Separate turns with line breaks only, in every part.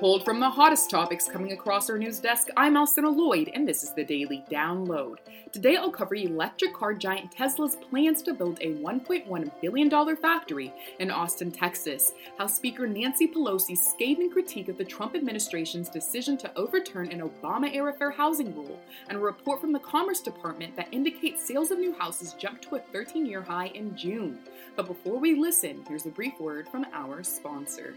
Pulled from the hottest topics coming across our news desk, I'm Alcynna Lloyd, and this is the Daily Download. Today I'll cover electric car giant Tesla's plans to build a $1.1 billion factory in Austin, Texas, how Speaker Nancy Pelosi's scathing critique of the Trump administration's decision to overturn an Obama era fair housing rule, and a report from the Commerce Department that indicates sales of new houses jumped to a 13 year high in June. But before we listen, here's a brief word from our sponsor.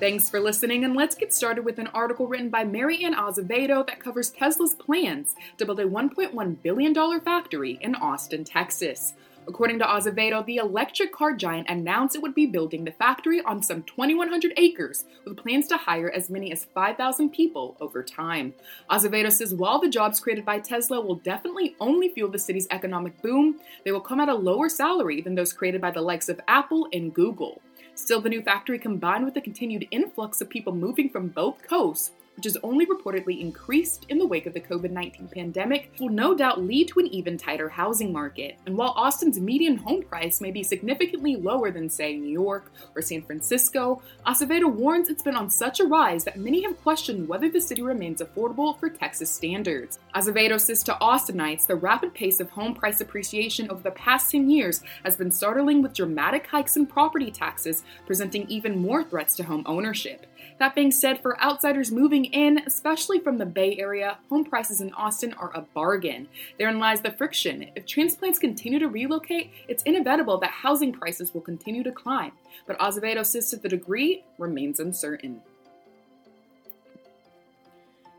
Thanks for listening, and let's get started with an article written by Mary Ann Azevedo that covers Tesla's plans to build a $1.1 billion factory in Austin, Texas. According to Azevedo, the electric car giant announced it would be building the factory on some 2,100 acres, with plans to hire as many as 5,000 people over time. Azevedo says while the jobs created by Tesla will definitely only fuel the city's economic boom, they will come at a lower salary than those created by the likes of Apple and Google. Still, the new factory, combined with the continued influx of people moving from both coasts, which has only reportedly increased in the wake of the COVID 19 pandemic, will no doubt lead to an even tighter housing market. And while Austin's median home price may be significantly lower than, say, New York or San Francisco, Azevedo warns it's been on such a rise that many have questioned whether the city remains affordable for Texas standards. Azevedo says to Austinites the rapid pace of home price appreciation over the past 10 years has been startling, with dramatic hikes in property taxes presenting even more threats to home ownership. That being said, for outsiders moving in, especially from the Bay Area, home prices in Austin are a bargain. Therein lies the friction. If transplants continue to relocate, it's inevitable that housing prices will continue to climb. But Azevedo says that the degree remains uncertain.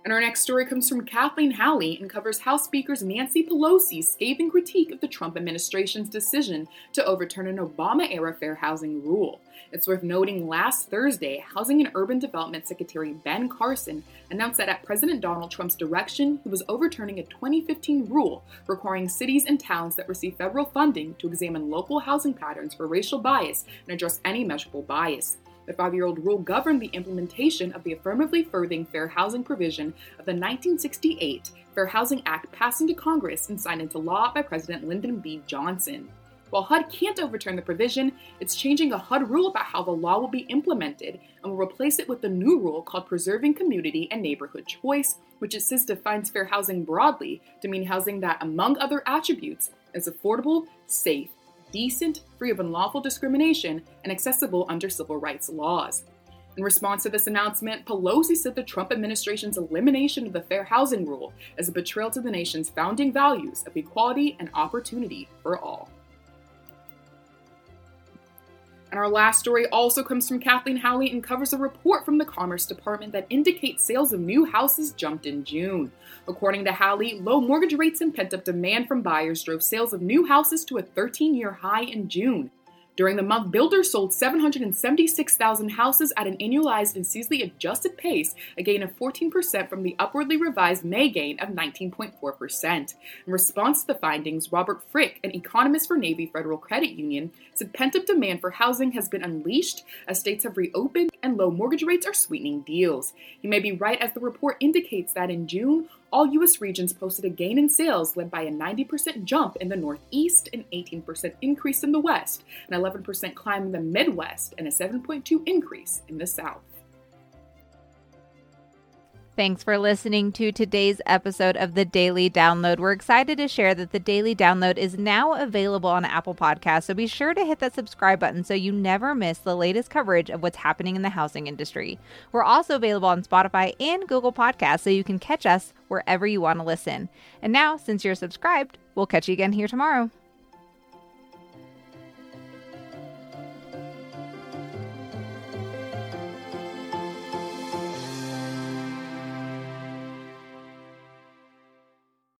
And our next story comes from Kathleen Howley and covers House Speaker Nancy Pelosi's scathing critique of the Trump administration's decision to overturn an Obama era fair housing rule. It's worth noting last Thursday, Housing and Urban Development Secretary Ben Carson announced that at President Donald Trump's direction, he was overturning a 2015 rule requiring cities and towns that receive federal funding to examine local housing patterns for racial bias and address any measurable bias. The five year old rule governed the implementation of the affirmatively furthering fair housing provision of the 1968 Fair Housing Act passed into Congress and signed into law by President Lyndon B. Johnson. While HUD can't overturn the provision, it's changing a HUD rule about how the law will be implemented and will replace it with a new rule called Preserving Community and Neighborhood Choice, which it says defines fair housing broadly to mean housing that, among other attributes, is affordable, safe, decent, free of unlawful discrimination, and accessible under civil rights laws. In response to this announcement, Pelosi said the Trump administration's elimination of the Fair Housing Rule is a betrayal to the nation's founding values of equality and opportunity for all. And our last story also comes from Kathleen Howley and covers a report from the Commerce Department that indicates sales of new houses jumped in June. According to Howley, low mortgage rates and pent up demand from buyers drove sales of new houses to a 13 year high in June. During the month, builders sold 776,000 houses at an annualized and seasonally adjusted pace, a gain of 14% from the upwardly revised May gain of 19.4%. In response to the findings, Robert Frick, an economist for Navy Federal Credit Union, said pent up demand for housing has been unleashed as states have reopened and low mortgage rates are sweetening deals. He may be right as the report indicates that in June, all U.S. regions posted a gain in sales led by a 90% jump in the Northeast, an 18% increase in the West, an 11% climb in the Midwest, and a 7.2 increase in the South.
Thanks for listening to today's episode of the Daily Download. We're excited to share that the Daily Download is now available on Apple Podcasts, so be sure to hit that subscribe button so you never miss the latest coverage of what's happening in the housing industry. We're also available on Spotify and Google Podcasts, so you can catch us wherever you want to listen. And now, since you're subscribed, we'll catch you again here tomorrow.